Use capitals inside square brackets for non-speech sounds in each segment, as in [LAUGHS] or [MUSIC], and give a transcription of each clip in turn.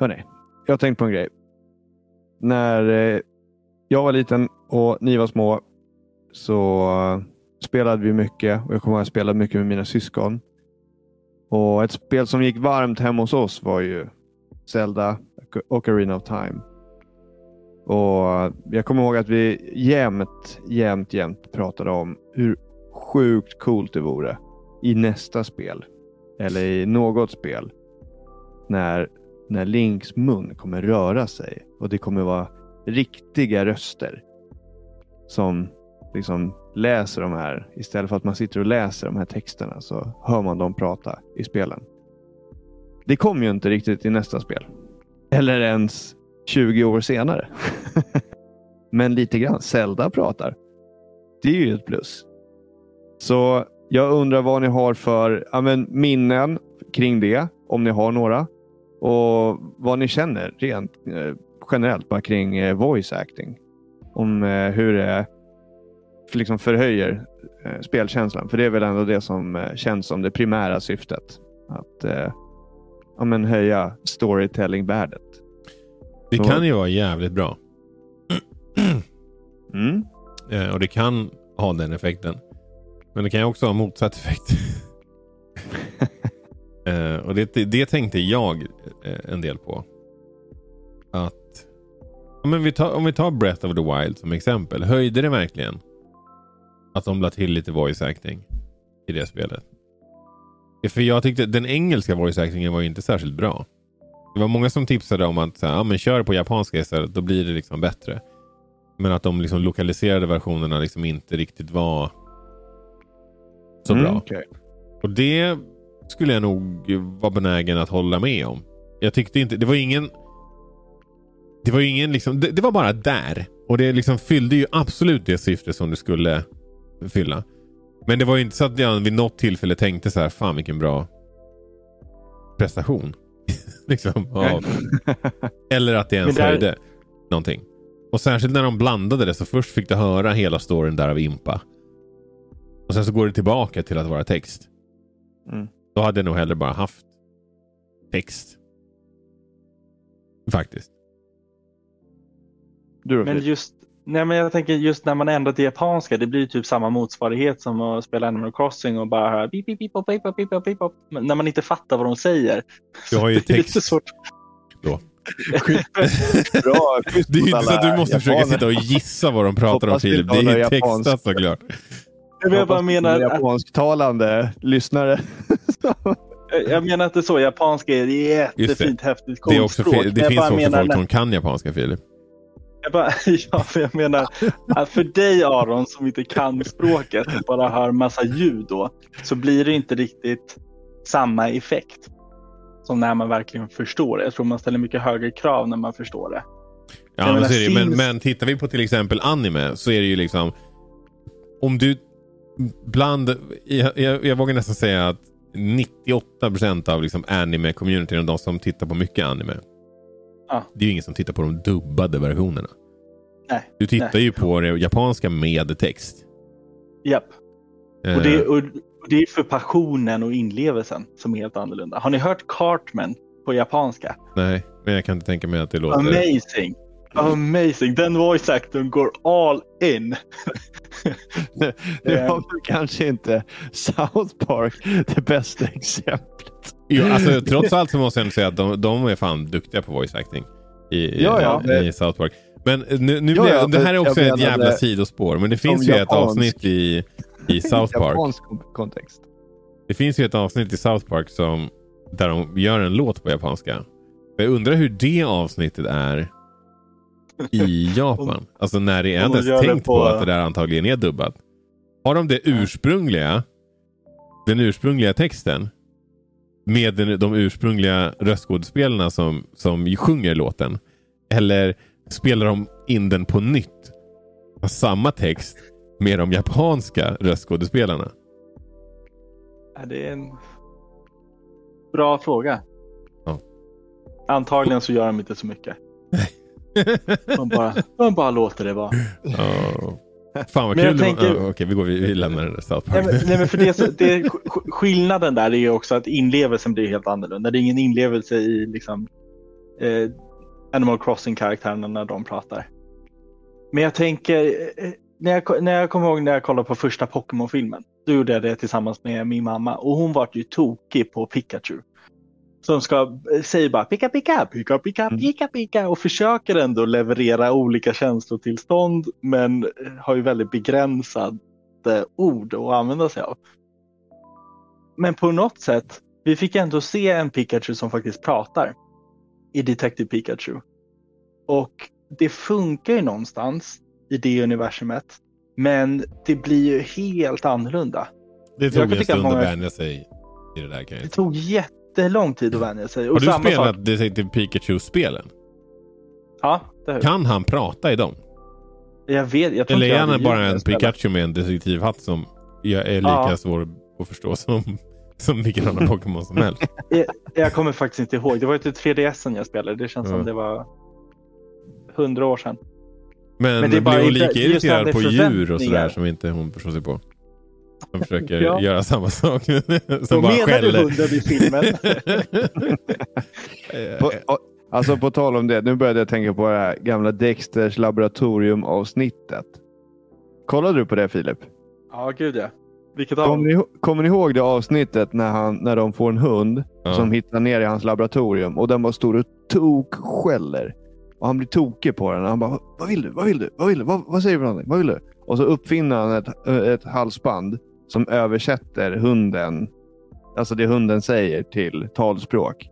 Hörrni, jag har tänkt på en grej. När eh, jag var liten och ni var små så eh, spelade vi mycket och jag kommer ihåg att jag spelade mycket med mina syskon. Och Ett spel som gick varmt hemma hos oss var ju Zelda och Arena of Time. Och eh, Jag kommer ihåg att vi jämt, jämt, jämt pratade om hur sjukt coolt det vore i nästa spel. Eller i något spel. När, när Links mun kommer röra sig och det kommer vara riktiga röster som liksom läser de här. Istället för att man sitter och läser de här texterna så hör man dem prata i spelen. Det kommer ju inte riktigt i nästa spel. Eller ens 20 år senare. [LAUGHS] Men lite grann. Zelda pratar. Det är ju ett plus. Så jag undrar vad ni har för ja, men, minnen kring det, om ni har några. Och vad ni känner rent eh, generellt bara kring eh, voice acting. Om eh, hur det liksom förhöjer spelkänslan. För det är väl ändå det som känns som det primära syftet. Att ja, men höja storytelling-värdet. Det Så. kan ju vara jävligt bra. [CLEARS THROAT] Mm. Och det kan ha den effekten. Men det kan ju också ha motsatt effekt. [LAUGHS] eh, och det, det tänkte jag eh, en del på. Att men vi tar, om vi tar Breath of the Wild som exempel. Höjde det verkligen att de la till lite voice acting i det spelet? För jag tyckte den engelska voice actingen var ju inte särskilt bra. Det var många som tipsade om att ja, men kör på japanska istället, då blir det liksom bättre. Men att de liksom lokaliserade versionerna liksom inte riktigt var så mm, bra. Okay. Och det skulle jag nog vara benägen att hålla med om. Jag tyckte inte, det var ingen... Det var ingen liksom, det, det var bara där. Och det liksom fyllde ju absolut det syfte som det skulle fylla. Men det var ju inte så att jag vid något tillfälle tänkte så här, fan vilken bra prestation. [LAUGHS] liksom, av, [LAUGHS] eller att det ens där... höjde någonting. Och särskilt när de blandade det så först fick du höra hela storyn där av Impa. Och sen så går det tillbaka till att vara text. Mm. Då hade jag nog hellre bara haft text. Faktiskt. Men just, nej men jag tänker just när man ändrar till japanska, det blir ju typ samma motsvarighet som att spela Animal Crossing och bara höra pip, pip, pip, pip, pip, pip, pip, när man inte fattar vad de säger. Du har ju text. [LAUGHS] Det är svårt. Då. [LAUGHS] Bra, det är inte så att du måste japaner. försöka sitta och gissa vad de pratar om Filip. Det är ju textat såklart. Jag, jag bara menar... Japansktalande lyssnare jag menar inte så. Japanska är ett jättefint, häftigt det, är också språk. det finns också menar, folk som kan japanska, Filip. Jag bara, [LAUGHS] ja, för jag menar för dig Aron som inte kan språket och bara hör massa ljud då, så blir det inte riktigt samma effekt som när man verkligen förstår det. Jag tror man ställer mycket högre krav när man förstår det. Ja, men, menar, finns... men, men tittar vi på till exempel anime så är det ju liksom om du bland, jag, jag, jag vågar nästan säga att 98% av liksom anime-communityn, de som tittar på mycket anime. Ah. Det är ju ingen som tittar på de dubbade versionerna. Nej. Du tittar Nej. ju på det japanska med text. Japp. Och, det, och, och det är för passionen och inlevelsen som är helt annorlunda. Har ni hört Cartman på japanska? Nej, men jag kan inte tänka mig att det låter... Amazing! Amazing! Den voice actorn går all in. [LAUGHS] nu har kanske inte South Park det bästa exemplet. Jo, alltså, trots allt så måste jag säga att de, de är fan duktiga på voice acting i, ja, ja, i, South Park. Men nu, nu ja, blev, ja, det här är också ett jävla sidospår, men det finns ju japansk, ett avsnitt i, i South Park. Japansk kontext. Det finns ju ett avsnitt i South Park som, där de gör en låt på japanska. Jag undrar hur det avsnittet är i Japan. Alltså när det är ens tänkt på... på... att det där antagligen är dubbat. Har de det ursprungliga, den ursprungliga texten med den, de ursprungliga röstskådespelarna som, som sjunger låten? Eller spelar de in den på nytt? Samma text med de japanska röstskådespelarna? det är en bra fråga. Ja. Antagligen så gör de inte så mycket. De bara, de bara låter det vara. Oh. Fan vad men kul. Tänker... Oh, Okej, vi, går, vi, vi lämnar det South Park. Nej, men, nej, men för det, det, [LAUGHS] skillnaden där är också att inlevelsen blir helt annorlunda. Det är ingen inlevelse i liksom, eh, Animal Crossing-karaktärerna när de pratar. Men jag tänker, eh, när jag, när jag kommer ihåg när jag kollade på första Pokémon-filmen. Då gjorde jag det tillsammans med min mamma och hon var ju tokig på Pikachu. Som ska, eh, säger bara pika pika, pika pika, Mm. pika pika och försöker ändå leverera olika känslotillstånd men eh, har ju väldigt begränsade ord att använda sig av. Men på något sätt, vi fick ändå se en Pikachu som faktiskt pratar i Detective Pikachu. Och det funkar ju någonstans i det universumet. Men det blir ju helt annorlunda. Det tog en stund att vänja sig i det där kan Det tog jättelång tid att vänja sig. Och Har du samma spelat Sak, Detective Pikachu-spelen? ja, det har jag. Kan han prata i dem? jag vet. Jag tror Eller är jag han bara en jag. Pikachu med en detektivhatt som är lika Ja. svår att förstå som, som vilken annan [LAUGHS] Pokémon som helst? Jag kommer faktiskt inte ihåg. Det var ju till 3DSen jag spelade. Det känns Ja. som det var hundra år sedan. Men, Men det är bara blir hon lika irriterad på djur och sådär som inte hon förstår sig på? Som försöker [LAUGHS] Ja. göra samma sak. [LAUGHS] som Då bara menar du skäller. hunden i filmen? [LAUGHS] På, och- alltså på tal om det, nu började jag tänka på det här gamla Dexters laboratorium-avsnittet. Kollade du på det Filip? ja, gud ja. Vilket av Kommer ni, kommer ni ihåg det avsnittet när, han, när de får en hund Ja. som hittar ner i hans laboratorium och den bara står och tokskäller. Och han blir tokig på den. Han bara, vad vill du? Vad vill du? Vad vill du? Vad, vad säger du för någonting? Vad vill du? Och så uppfinner han ett, ett halsband som översätter hunden, alltså det hunden säger till talspråk.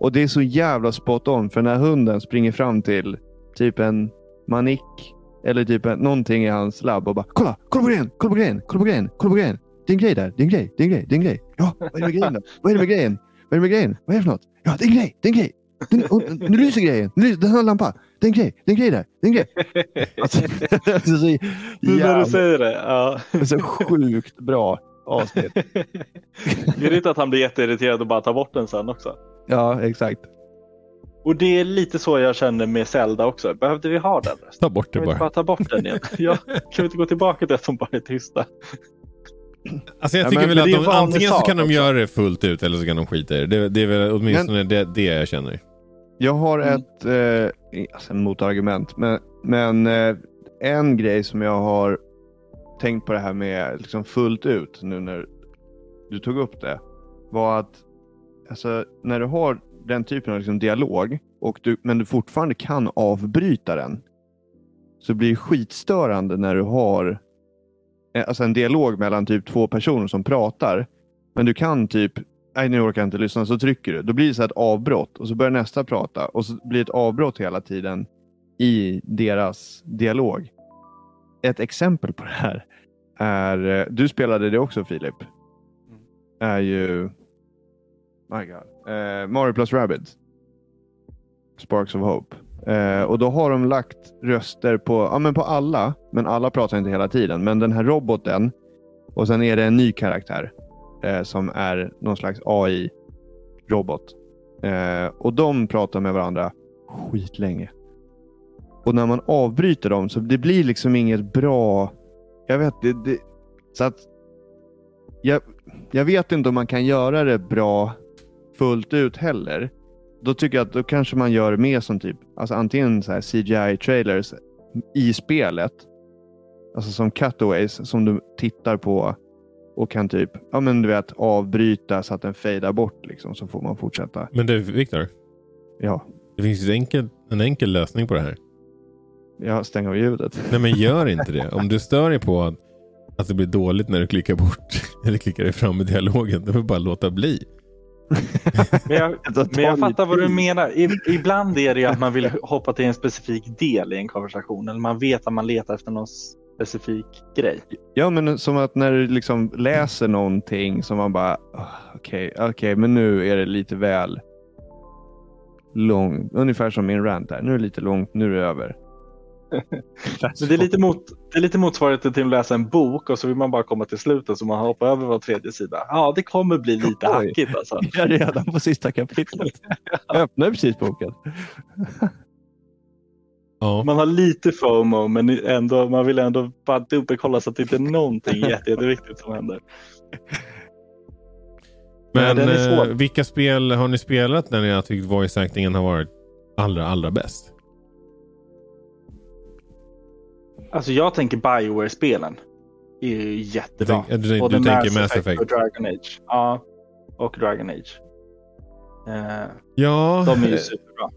Och det är så jävla spot on för när hunden springer fram till typ en manik eller typ en, någonting i hans labb och bara kolla, kolla på grejen, kolla på grejen, kolla på grejen, kolla på grejen. Det är en grej där, det är en grej, det är en grej, det är en grej. Ja, vad är det med grejen då? Vad är det med grejen? Vad är det med grejen? Vad är det för något? Ja, det är en grej, det är en grej. Den, och, nu lyser grejen, nu den har en lampa. Det är en grej, det är en grej där, det är en grej. [LAUGHS] Alltså, alltså, så, när du säger det. Ja. så sjukt bra avsnitt. [LAUGHS] Det är inte att han blir jätteirriterad och bara tar bort den sen också. Ja, exakt. Och det är lite så jag känner med Zelda också. Behövde vi ha den? Ta bort det Kan bara. bara ta bort den igen? [LAUGHS] Ja, kan vi inte gå tillbaka till att de bara är tysta? Alltså jag Ja, tycker men väl att de, antingen så kan de också. göra det fullt ut eller så kan de skita i det. Det, det är väl åtminstone det, det jag känner. Jag har Mm. ett eh, alltså en motargument, men, men eh, en grej som jag har tänkt på det här med liksom fullt ut nu när du tog upp det var att alltså, när du har den typen av liksom dialog och du, men du fortfarande kan avbryta den så blir det skitstörande när du har eh, alltså en dialog mellan typ två personer som pratar men du kan typ nej nu orkar jag inte lyssna, så trycker du. Då blir det så ett avbrott och så börjar nästa prata och så blir det ett avbrott hela tiden i deras dialog. Ett exempel på det här är, eh, du spelade det också Filip, är ju my God, eh, Mario plus Rabbids. Sparks of Hope. Eh, och då har de lagt röster på, ja, men på alla, men alla pratar inte hela tiden. Men den här roboten och sen är det en ny karaktär eh, som är någon slags AI-robot. Eh, och de pratar med varandra skitlänge. Och när man avbryter dem så det blir liksom inget bra... Jag vet det, det så att jag, jag vet inte om man kan göra det bra fullt ut heller. Då tycker jag att då kanske man gör mer som typ alltså antingen så här CGI-trailers i spelet. Alltså som cutaways som du tittar på och kan typ ja men du vet, avbryta så att den fejdar bort liksom, så får man fortsätta. Men du Viktor, Ja, det finns ju enkel, en enkel lösning på det här. jag stänger av ljudet. Nej men [LAUGHS] gör inte det. Om du stör dig på att, att det blir dåligt när du klickar bort [LAUGHS] eller klickar dig fram i dialogen, då får du bara låta bli. [LAUGHS] Men jag, men jag fattar vad du menar. I, ibland är det ju att man vill hoppa till en specifik del i en konversation. Eller man vet att man letar efter någon specifik grej. Ja, men som att när du liksom läser någonting som man bara, "Ah, okej, okej, men nu är det lite väl långt. Ungefär som min rant där. Nu är det lite långt, nu är det över. [LAUGHS] Men det, är lite mot, det är lite motsvarigheten till att läsa en bok och så vill man bara komma till slutet så man hoppar över var tredje sida. Ja, det kommer bli lite Oj. hackigt alltså. [LAUGHS] Jag är redan på sista kapitlet. [LAUGHS] Jag öppnade precis boken. Ja. Man har lite FOMO men ändå, man vill ändå bara dubbelkolla så att det inte är någonting [LAUGHS] jätte, jätteviktigt som händer. Men svår. eh, vilka spel har ni spelat när ni har tyckt voice actingen har varit allra, allra bäst? Alltså jag tänker Bioware-spelen. är ju jättebra. Du, tänk, du, Både du tänker Mass Effect? och Dragon Age. Ja, och Dragon Age. Eh, Ja, de är ju superbra.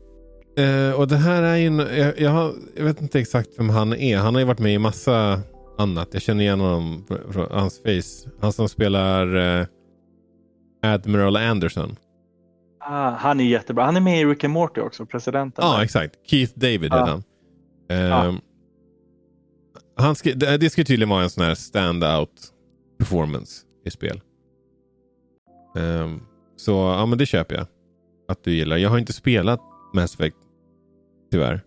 Eh, och det här är ju... en- Jag, jag, har, jag vet inte exakt vem han är. Han har ju varit med i massa annat. Jag känner igen honom från, hans face. Han som spelar eh, Admiral Anderson. Ah, han är jättebra. Han är med i Rick and Morty också, presidenten. Ja, där. exakt. Keith David Ja. heter han. Ehm, Ja. han ska, det, det ska tydligen vara en sån här stand-out performance i spel. Ehm, så ja, men det köper jag. Att du gillar. Jag har inte spelat Mass Effect. Tyvärr.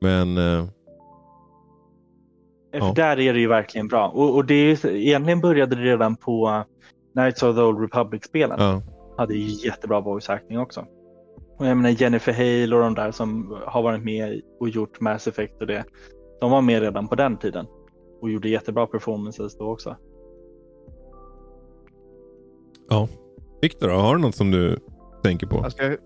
Men eh, Ja. där är det ju verkligen bra. Och, och det är, ju- egentligen började det redan på Knights of the Old Republic-spelen. ja. Hade ju jättebra voice acting också. Och jag menar Jennifer Hale och de där som har varit med och gjort Mass Effect och det. De var med redan på den tiden. Och gjorde jättebra performances då också. ja. Victor, då? har du något som du tänker på? Jag,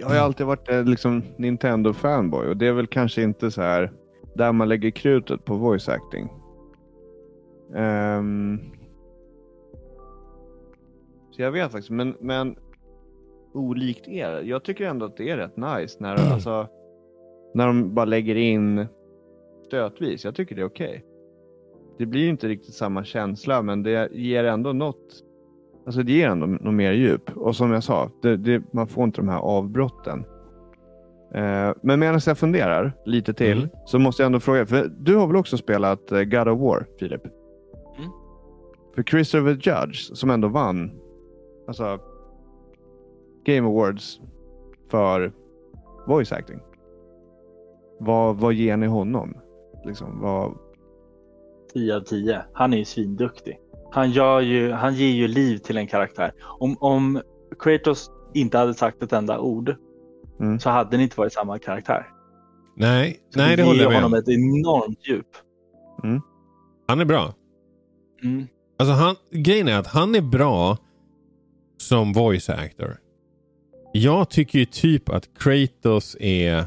jag har ju alltid varit eh, liksom Nintendo-fanboy och det är väl kanske inte så här där man lägger krutet på voice acting. Um, så jag vet faktiskt, men, men olikt er. Jag tycker ändå att det är rätt nice när, alltså, när de bara lägger in stötvis. Jag tycker det är okej. Det blir inte riktigt samma känsla, men det ger ändå något Alltså det ger ändå något mer djup. Och som jag sa, det, det, man får inte de här avbrotten. Eh, men medan jag funderar lite till Mm. så måste jag ändå fråga. För du har väl också spelat eh, God of War, Filip? Mm. För Christopher Judge, som ändå vann alltså, Game Awards för voice acting. Vad, vad ger ni honom? Liksom, vad, 10 av 10. Han är ju svinduktig. Han, gör ju, han ger ju liv till en karaktär. Om, om Kratos inte hade sagt ett enda ord Mm. så hade det inte varit samma karaktär. Nej, Så nej det håller jag med honom om. ett enormt djup. Han är bra. Mm. Alltså han, grejen är att han är bra som voice actor. Jag tycker ju typ att Kratos är...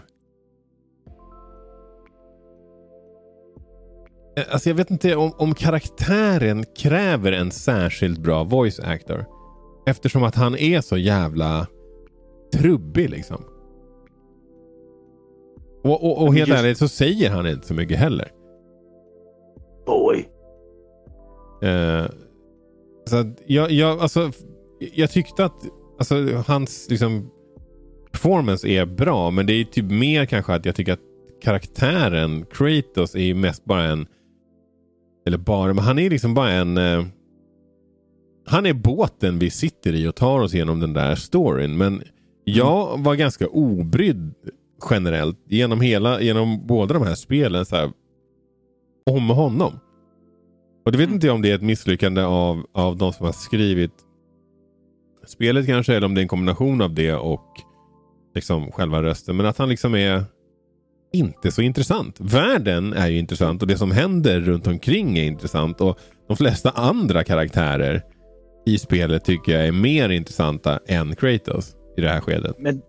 Alltså jag vet inte om, om karaktären kräver en särskilt bra voice actor. Eftersom att han är så jävla trubbig liksom. Och, och, och helt just- ärligt så säger han inte så mycket heller. Boy. Eh, så jag, jag, alltså, jag tyckte att alltså, hans liksom, performance är bra. Men det är typ mer kanske att jag tycker att karaktären Kratos är ju mest bara en... Eller bara, men han är liksom bara en... Eh, han är båten vi sitter i och tar oss igenom den där storyn. Men jag var ganska obrydd generellt genom hela, genom båda de här spelen. Så här, om honom. Och det vet inte jag om det är ett misslyckande av, av de som har skrivit spelet kanske, eller om det är en kombination av det och liksom själva rösten. Men att han liksom är inte så intressant. Världen är ju intressant och det som händer runt omkring är intressant. Och de flesta andra karaktärer i spelet tycker jag är mer intressanta än Kratos i det här skedet. Men,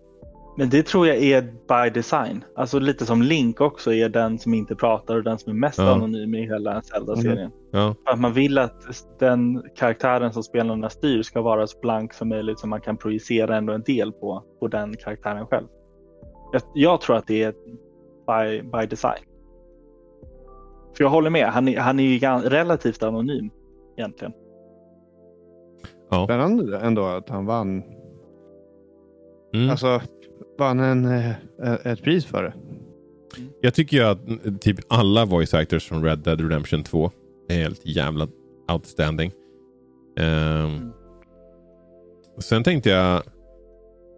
men det tror jag är by design. Alltså lite som Link också är den som inte pratar och den som är mest Ja. anonym i hela Zelda-serien. Ja, För att man vill att den karaktären som spelarna styr ska vara så blank som möjligt så man kan projicera ändå en del på, på den karaktären själv. Jag, jag tror att det är by, by design. För jag håller med, han är, han är ju relativt anonym egentligen. spännande ändå att han vann. mm. Alltså, vann en, eh, ett pris för det. Jag tycker ju att mm, typ alla voice actors från Red Dead Redemption 2 är helt jävla outstanding. Ehm, och sen tänkte jag,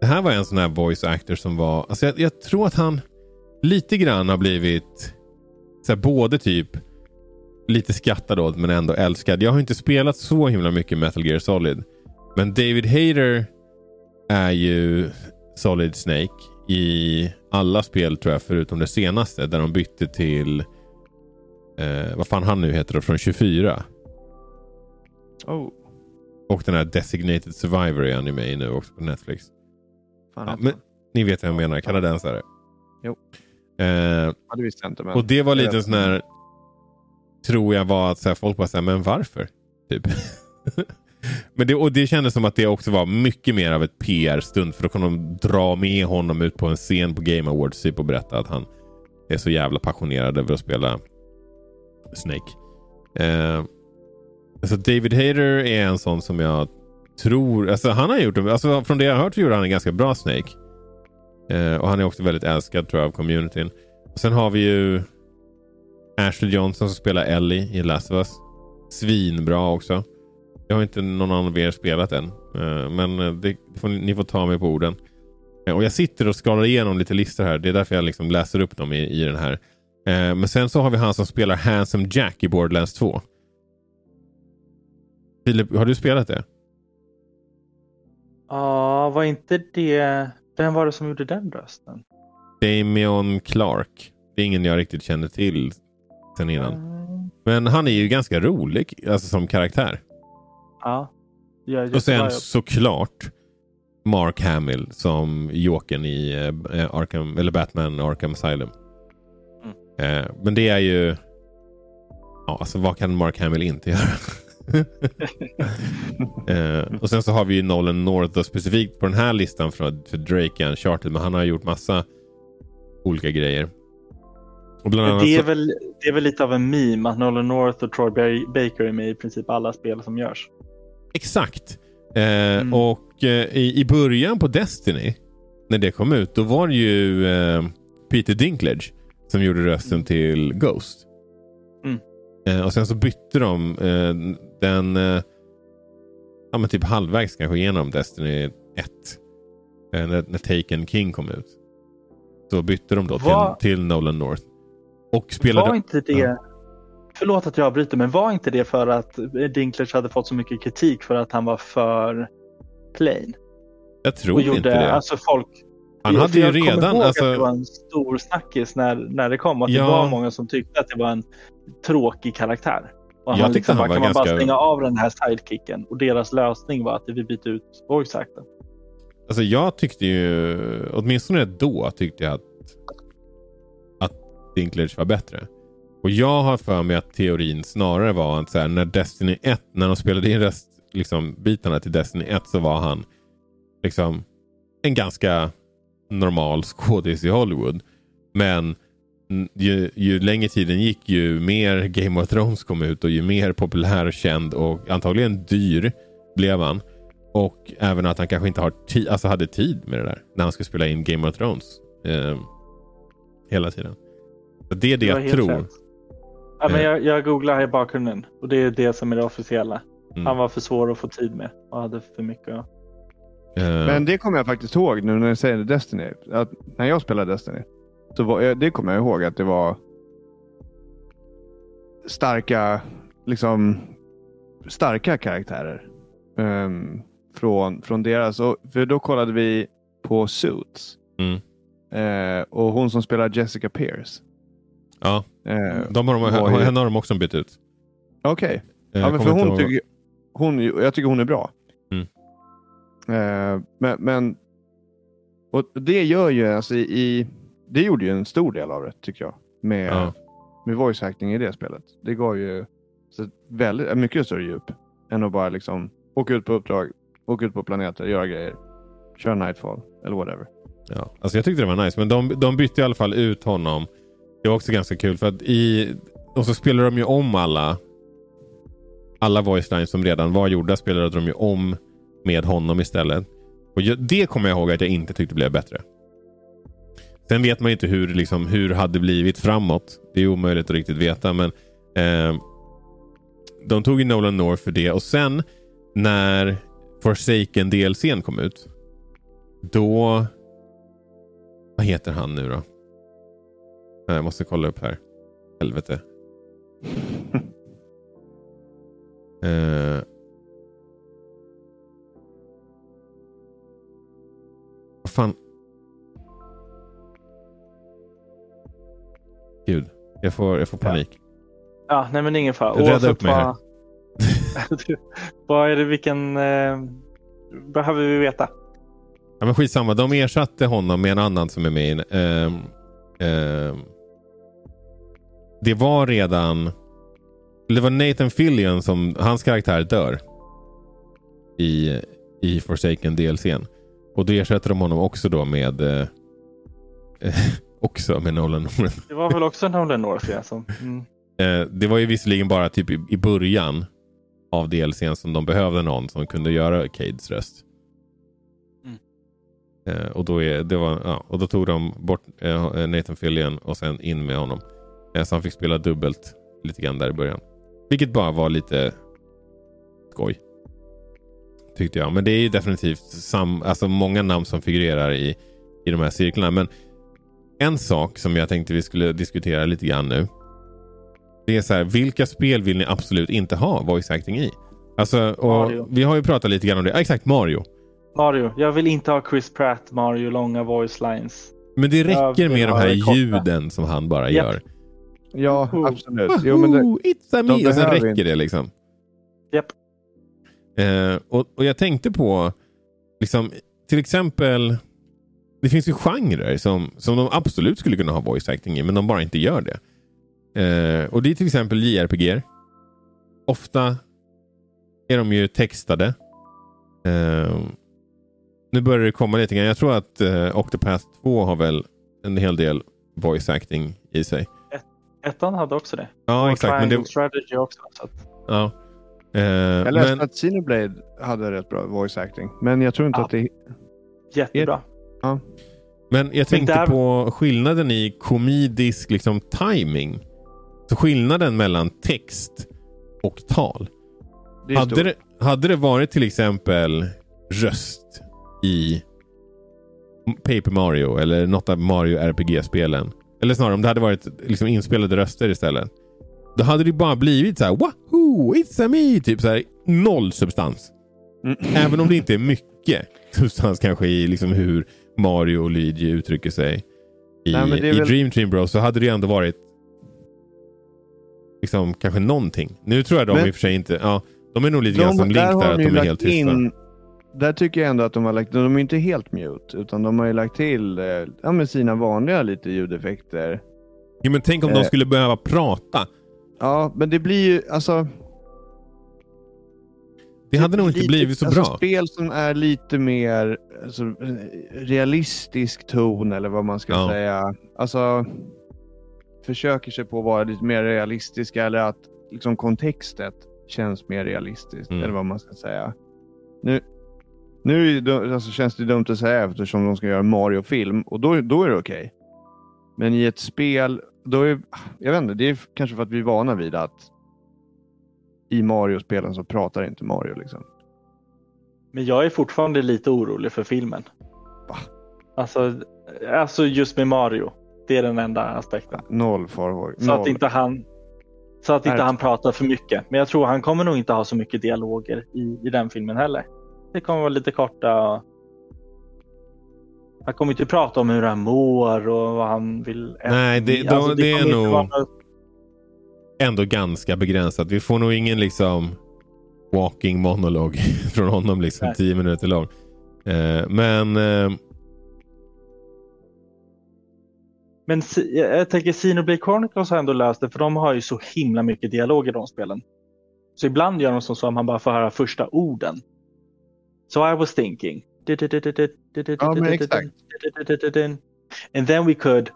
det här var en sån här voice actor som var, alltså jag, jag tror att han lite grann har blivit så här, både typ lite skattad åt men ändå älskad. Jag har inte spelat så himla mycket Metal Gear Solid. Men David Hayter är ju Solid Snake i alla spel tror jag förutom det senaste där de bytte till eh, vad fan han nu heter då från 24. Oh. Och den här Designated Survivor är han ju med i nu också på Netflix. Fan, Ja, men, ni vet vad jag menar, kanadensare. Jo. Eh, ja, det visste jag inte. Men... och det var lite sån här, tror jag var att så här, folk bara såhär, men varför? Typ. [LAUGHS] men det, och det kändes som att det också var mycket mer av ett PR-stund för då kunde de dra med honom ut på en scen på Game Awards typ, och berätta att han är så jävla passionerad över att spela Snake. Eh, alltså David Hayter är en sån som jag tror, alltså han har gjort, alltså från det jag har hört så gjorde han en ganska bra Snake. Eh, och han är också väldigt älskad tror jag av communityn. Och sen har vi ju Ashley Johnson som spelar Ellie i Last of Us. Svinbra också. Jag har inte någon annan av er spelat än. Eh, men eh, det får, ni- ni får ta mig på orden. Eh, och jag sitter och skalar igenom lite listor här. Det är därför jag liksom läser upp dem i, i den här. Eh, men sen så har vi han som spelar Handsome Jack i Borderlands 2. Filip, har du spelat det? Ja, var inte det... Vem var det som gjorde den rösten? Damion Clark. Det är ingen jag riktigt känner till sen innan. Mm, Men han är ju ganska rolig alltså som karaktär. Ja. Jag, Och sen såklart Mark Hamill som Jokern i eh, Arkham, eller Batman Arkham Asylum. Mm. Eh, men det är ju... Ja, alltså vad kan Mark Hamill inte göra? [LAUGHS] eh, och sen så har vi ju Nolan North och specifikt på den här listan för, för Drake i Uncharted. Men han har gjort massa olika grejer. Och bland annat det, är så, väl, det är väl lite av en meme att Nolan North och Troy Ba- Baker är med i princip alla spel som görs. Exakt. Eh, Mm. Och eh, i, i början på Destiny, när det kom ut, då var det ju eh, Peter Dinklage som gjorde rösten till Ghost. Mm. Eh, och sen så bytte de eh, den, eh, ja men typ halvvägs kanske igenom Destiny 1. Eh, när, när Taken King kom ut. Så bytte de då Vad- till, till Nolan North. Och spelade... Var inte det... Ja. Förlåt att jag avbryter, men var inte det för att Dinklage hade fått så mycket kritik för att han var för plain? jag tror och gjorde, inte det. Alltså folk, Han hade ju redan... ihåg Alltså, att det var en stor snackis när, när det kom. Att Ja. det var många som tyckte att det var en tråkig karaktär. Och Jag han tyckte liksom han bara, var kan man bara ganska- stänga av den här sidekicken? Och deras lösning var att vi byter ut voice acten. Alltså jag tyckte ju, åtminstone då tyckte jag att, att Dinklage var bättre. Och jag har för mig att teorin snarare var att så här, när Destiny 1, när de spelade in rest, liksom, bitarna till Destiny 1 så var han liksom en ganska normal skådis i Hollywood. Men ju, ju längre tiden gick ju mer Game of Thrones kom ut och ju mer populär och känd och antagligen dyr blev han. Och även att han kanske inte har ti- alltså hade tid med det där. När han ska spela in Game of Thrones. Eh, hela tiden. Så det är det, Det jag tror. rätt. Ja, men Eh. jag, jag googlar här i bakgrunden och det är det som är det officiella. Mm. Han var för svår att få tid med och hade för mycket. att- Eh, Men det kommer jag faktiskt ihåg nu när du säger Destiny. Att när jag spelade Destiny. Så var, eh, det kommer jag ihåg att det var starka, liksom starka karaktärer. ehm, från, från deras. Och, för då kollade vi på Suits. Mm. Eh, och hon som spelar Jessica Pierce. ja, Eh, de har de, var henne har de också bytt ut. Okej. Ja, för kommer inte hon tycker, hon, jag tycker hon är bra. Mm. Men, men och det gör ju, alltså i, det gjorde ju en stor del av det tycker jag. Med, Ja. med voice acting i det spelet. Det gav ju så väldigt, mycket större djup än att bara liksom åka ut på uppdrag, åka ut på planeter, göra grejer, köra Nightfall eller whatever. Ja, alltså jag tyckte det var nice. Men de, de bytte i alla fall ut honom. Det var också ganska kul för att i... Och så spelade de ju om alla alla voice lines som redan var gjorda spelade de ju om med honom istället. Och det kommer jag ihåg att jag inte tyckte blev bättre. Sen vet man ju inte hur, liksom, hur hade blivit framåt. Det är omöjligt att riktigt veta. Men eh, De tog ju Nolan North för det och sen när Forsaken DLCn kom ut. Då... Vad heter han nu då? Jag måste kolla upp här. Helvete. [LAUGHS] Eh. Vad fan? Jag får, jag får panik. Ja, nej men ingen fara. Rädda upp mig här. vad- [LAUGHS] Vad är det, vilken... Eh, behöver vi veta? Ja, men skitsamma, de ersatte honom med en annan som är med i... ehm, ehm, det var redan... Det var Nathan Fillion som... Hans karaktär dör. I, i Forsaken DLCn. Och då ersätter de honom också då med... [LAUGHS] Också med Nolan North. Det var väl också Nolan North, ja. Som, mm. Eh, det var ju visserligen bara typ i, i början av DLCn som de behövde någon som kunde göra Cades röst. Mm. Eh, och, då är, det var, ja, och då tog de bort eh, Nathan Fillion och sen in med honom. Så han fick spela dubbelt lite grann där i början. Vilket bara var lite skoj. Tyckte jag. Men det är ju definitivt sam, alltså många namn som figurerar i, i de här cirklarna. Men en sak som jag tänkte vi skulle diskutera lite grann nu. Det är så här, vilka spel vill ni absolut inte ha voice acting i? Alltså, vi har ju pratat lite grann om det. Ja, exakt, Mario. Mario. Jag vill inte ha Chris Pratt, Mario, långa voice lines. Men det räcker med de här ljuden som han bara Japp. gör. Ja, absolut. Jo, men det, It's a me! de Och sen räcker det liksom. Japp. Eh, och, och jag tänkte på, liksom, till exempel, det finns ju genrer som, som de absolut skulle kunna ha voice acting i, men de bara inte gör det. Eh, och det är till exempel JRPG. Ofta är de ju textade. Eh, nu börjar det komma lite grann. Jag tror att eh, Octopath 2 har väl en hel del voice acting i sig. Ettan hade också det. Ja, Och exakt. Men det, Strategy också. Så att, ja. Eh, jag läste men, att Xenoblade hade rätt bra voice acting. Men jag tror inte Ja. att det... jättebra. Men jag tänkte där- på skillnaden i komedisk liksom, timing. Så skillnaden mellan text och tal. det Hade det, hade det varit till exempel röst i Paper Mario eller något av Mario RPG-spelen. Eller snarare om det hade varit liksom inspelade röster istället. Då hade det bara blivit så här Wahoo! It's a me! Typ så här noll substans. Mm. Även om det inte är mycket substans kanske i liksom hur Mario och Luigi uttrycker sig i, Nej, i väl- Dream Team Bros så hade det ju ändå varit liksom kanske någonting. Nu tror jag de Men- i och för sig inte... Ja, de är nog lite grann som Link har där, att de de är helt tysta. in- Där tycker jag ändå att de har lagt... De är inte helt mute, utan de har ju lagt till eh, ja, med sina vanliga lite ljudeffekter. Ja, men tänk om de Eh. skulle behöva prata. Ja, men det blir ju alltså... Det hade nog inte lite- blivit så alltså, bra. Spel som är lite mer alltså, realistisk ton eller vad man ska Ja. säga. Alltså försöker sig på att vara lite mer realistiska eller att liksom kontextet känns mer realistiskt Mm. eller vad man ska säga. Nu, nu det alltså, känns det dumt att säga eftersom de ska göra en Mario-film och då, då är det okej. Men i ett spel, då är, jag vet inte, det är kanske för att vi är vana vid att i Mario-spelen så pratar inte Mario liksom. Men jag är fortfarande lite orolig för filmen. Va? Alltså, alltså just med Mario. Det är den enda aspekten. Noll farhågor. Så att inte han så att inte han pratar för mycket. Men jag tror han kommer nog inte ha så mycket dialoger i, i den filmen heller. Det kommer vara lite korta. Han kommer inte prata om hur han mår och vad han vill äta. Nej, det- Alltså, det är kommer inte nog- vara något- Ändå ganska begränsat. Vi får nog ingen liksom walking monolog från honom liksom tio minuter lång. Eh, men eh, Men jag tänker Xenoblade Chronicles har ändå löst det för de har ju så himla mycket dialog i de spelen. Så ibland gör de som så att man bara får höra första orden. So I was thinking. Ja, men exakt. And then we could.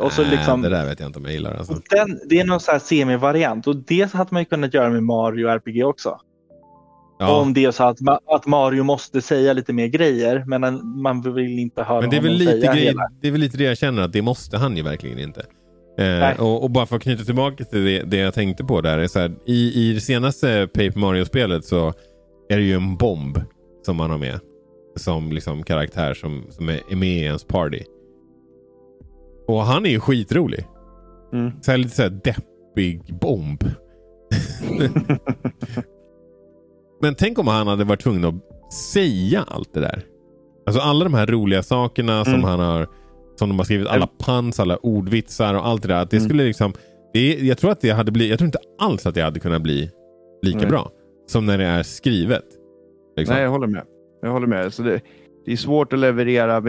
Och så liksom. det där vet jag inte om jag gillar. Alltså. Den, det är någon så här semi-variant och det hade man ju kunnat göra med Mario RPG också. Ja, Om det är så att, att Mario måste säga lite mer grejer men en- man vill inte höra men det är, väl lite säga grej, hela. det är väl lite det jag känner att det måste han ju verkligen inte. Eh, och, och bara för att knyta tillbaka till det, det jag tänkte på där. Är så här, i, I det senaste Paper Mario-spelet så är det ju en bomb som man har med. Som liksom karaktär som, som är, med i ens party. Och han är ju skitrolig. Mm. Så här, lite så här deppig bomb. [LAUGHS] Men tänk om han hade varit tvungen att säga allt det där. Alltså alla de här roliga sakerna som Mm. han har som de har skrivit, alla puns, alla ordvitsar och allt det där. Att det Mm. skulle liksom, det jag tror att det hade blivit, jag tror inte alls att det hade kunnat bli lika Nej. bra som när det är skrivet. Liksom. Nej, jag håller med. Jag håller med. Så det, det är svårt att leverera.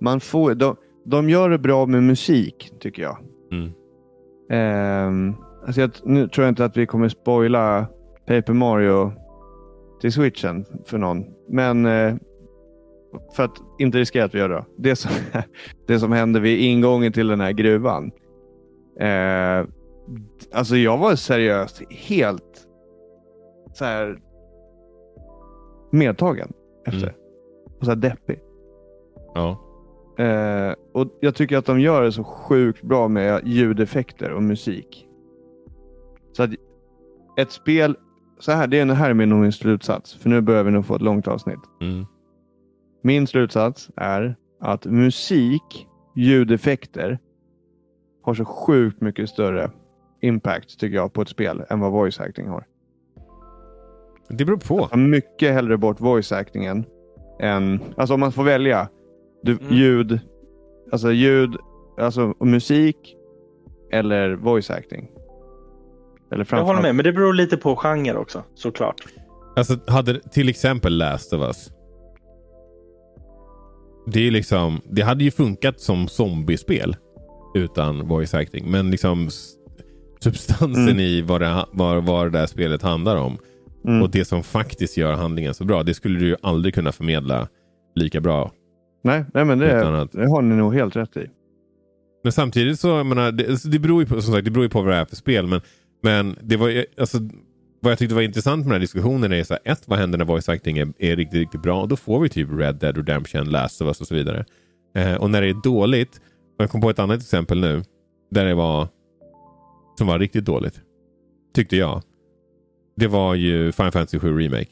Man får, de, de gör det bra med musik, tycker jag. Mm. Ehm, alltså jag. Nu tror jag inte att vi kommer spoila Paper Mario till switchen för någon. Men eh, för att inte riskera att vi gör det. Det som, [LAUGHS] det som hände vid ingången till den här gruvan. Eh, alltså jag var seriöst helt så här medtagen efter. Mm. Och så här deppig. Ja. Eh, och Jag tycker att de gör det så sjukt bra med ljudeffekter och musik. Så att ett spel, så här, det är, här är min, min slutsats. För nu börjar vi nog få ett långt avsnitt. Mm. Min slutsats är att musik, ljudeffekter har så sjukt mycket större impact tycker jag på ett spel än vad voice acting har. Det beror på. Jag tar mycket hellre bort voice actingen än, alltså om man får välja, du, Mm. ljud, alltså ljud, alltså musik eller voice acting. Eller Jag håller med, men det beror lite på genre också såklart. Alltså, hade till exempel Last of Us. Det är liksom, det hade ju funkat som zombiespel utan voice acting. Men liksom substansen Mm. i vad det, vad, vad det där spelet handlar om Mm. och det som faktiskt gör handlingen så bra. Det skulle du ju aldrig kunna förmedla lika bra. Nej, nej men det, att- det har ni nog helt rätt i. Men samtidigt så, jag menar, det, alltså, det beror ju på, som sagt, det beror på vad det är för spel. Men, men det var alltså, vad jag tyckte var intressant med den här diskussionen är så här, ett, vad händer när voice acting är, är riktigt, riktigt bra? Och då får vi typ Red Dead Redemption, Last of Us och så vidare. Eh, och när det är dåligt, och jag kom på ett annat exempel nu, där det var som var riktigt dåligt, tyckte jag. Det var ju Final Fantasy 7 Remake.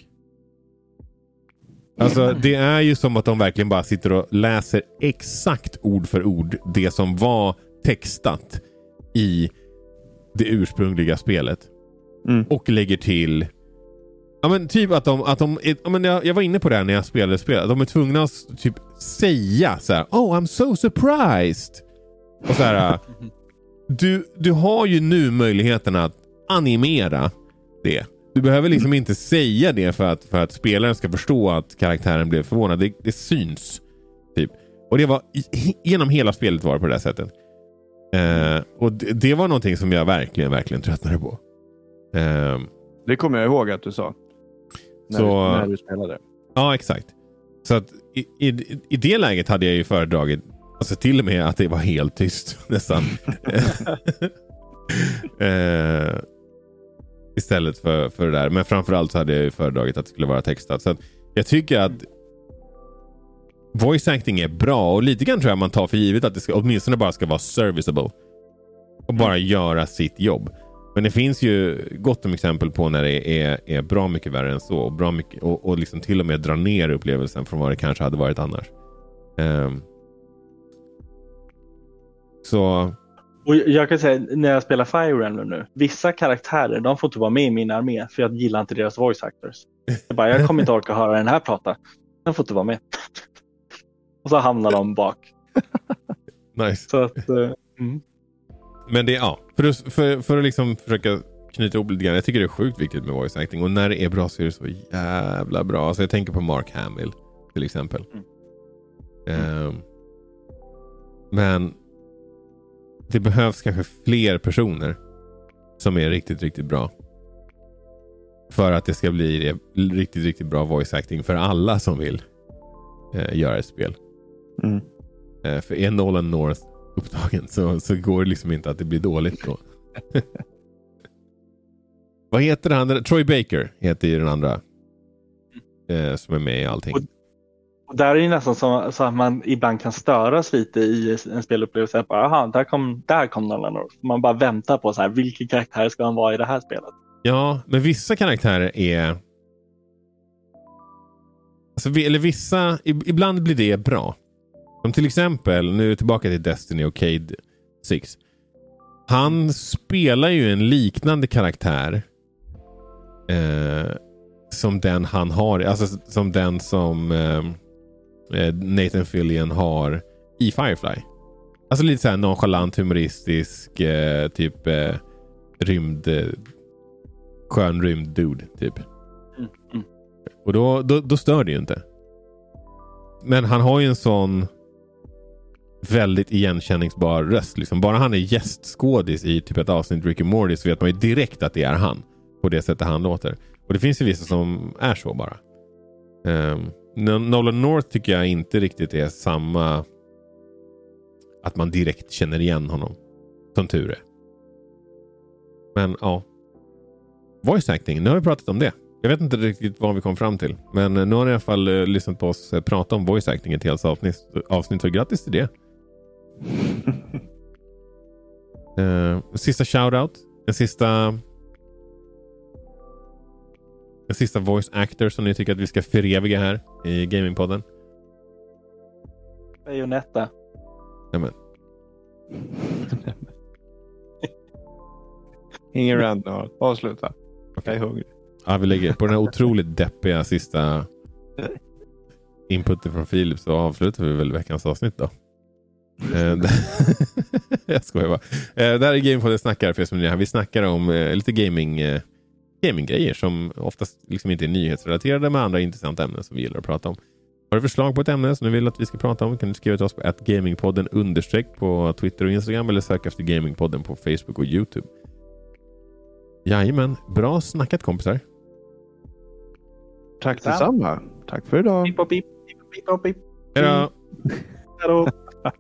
Alltså det är ju som att de verkligen bara sitter och läser exakt ord för ord det som var textat i det ursprungliga spelet. Mm. Och lägger till Ja men typ att de, att de ja, men jag, jag var inne på det när jag spelade spelet. De är tvungna att typ säga så här. Oh I'm so surprised. Och så här. [LAUGHS] Du, du har ju nu möjligheten att animera det. Du behöver liksom inte säga det för att, för att spelaren ska förstå att karaktären blev förvånad. Det, det syns. Typ. Och det var genom hela spelet var det på det där sättet. Eh, och det, det var någonting som jag verkligen, verkligen tröttnade på. Eh, Det kommer jag ihåg att du sa. När, Så- du, när du spelade. Ja, exakt. Så att i, i, i det läget hade jag ju föredragit, alltså till och med att det var helt tyst [LAUGHS] nästan. [LAUGHS] eh, istället för, för det där. Men framförallt så hade jag ju föredragit att det skulle vara textat. Så jag tycker att voice acting är bra och lite grann tror jag man tar för givet att det ska, åtminstone bara ska vara serviceable. Och bara göra sitt jobb. Men det finns ju gott om exempel på när det är, är bra mycket värre än så. Och, bra mycket, och, och liksom till och med dra ner upplevelsen från vad det kanske hade varit annars. Ehm. så Och jag kan säga när jag spelar Fire Emblem nu. Vissa karaktärer de får inte vara med i min armé för jag gillar inte deras voice actors. Jag, bara, jag kommer inte orka höra den här prata. Den får inte vara med. [LAUGHS] Och så hamnar de bak. [LAUGHS] nice. Så att, eh, mm. Men det, ja, för att, för, för att liksom försöka knyta ihop lite grann. Jag tycker det är sjukt viktigt med voice acting. Och när det är bra så är det så jävla bra. Alltså jag tänker på Mark Hamill till exempel. Ehm, men det behövs kanske fler personer som är riktigt, riktigt bra. För att det ska bli riktigt, riktigt bra voice acting för alla som vill eh, göra ett spel. Mm. Eh, för är Nolan North upptagen så, så går det liksom inte att det blir dåligt då. [LAUGHS] Vad heter han? Troy Baker heter ju den andra. Eh, som är med i allting. Och- där är det nästan så, så att man ibland kan störas lite i en spelupplevelse. Bara, Aha, där kom, där kom Nolan North. Man bara väntar på så här, vilken karaktär ska han vara i det här spelet? Ja, men vissa karaktärer är... Alltså, eller vissa, ibland blir det bra. Som till exempel, nu är vi tillbaka till Destiny och Cade 6. Han spelar ju en liknande karaktär. Eh, som den han har, alltså som den som eh, Nathan Fillion har i Firefly. Alltså lite så här nonchalant, humoristisk, eh, typ eh, rymd... Eh, skön rymd dude typ. Mm, mm. Och då, då, då stör det ju inte. Men han har ju en sån väldigt igenkänningsbar röst. Liksom. Bara han är gästskådis i typ ett avsnitt Ricky Morty så vet man ju direkt att det är han. På det sättet han låter. Och det finns ju vissa som är så bara. Um, Nolan North tycker jag inte riktigt är samma... Att man direkt känner igen honom. Som tur är. Men ja. Voice acting, nu har vi pratat om det. Jag vet inte riktigt vad vi kom fram till. Men nu har ni i alla fall uh, lyssnat på oss uh, prata om voice acting ett helt avsnitt. avsnitt så grattis till det. uh, [LAUGHS] sista shoutout. En sista... En sista voice actor som ni tycker att vi ska föreviga här i Gamingpodden. Bayonetta. Nämen. [LAUGHS] Ingen rant nu. Avsluta. Jag är hungrig. Ja, vi lägger på den här otroligt [LAUGHS] deppiga sista inputen från Filip så avslutar vi väl veckans avsnitt då. Eh, [LAUGHS] jag skojar bara. Eh, det här är Gamepodden snackar för er som är här. Vi snackar om eh, lite gaming, gaminggrejer som oftast liksom inte är nyhetsrelaterade med andra intressanta ämnen som vi gillar att prata om. Har du förslag på ett ämne som du vill att vi ska prata om kan du skriva till oss på gamingpodden understreck på Twitter och Instagram eller sök efter Gamingpodden på Facebook och Youtube. Jajamän, bra snackat kompisar. Tack detsamma. Tack för idag. Pip, pip, pip, pip, pip. Hej då! Hej då.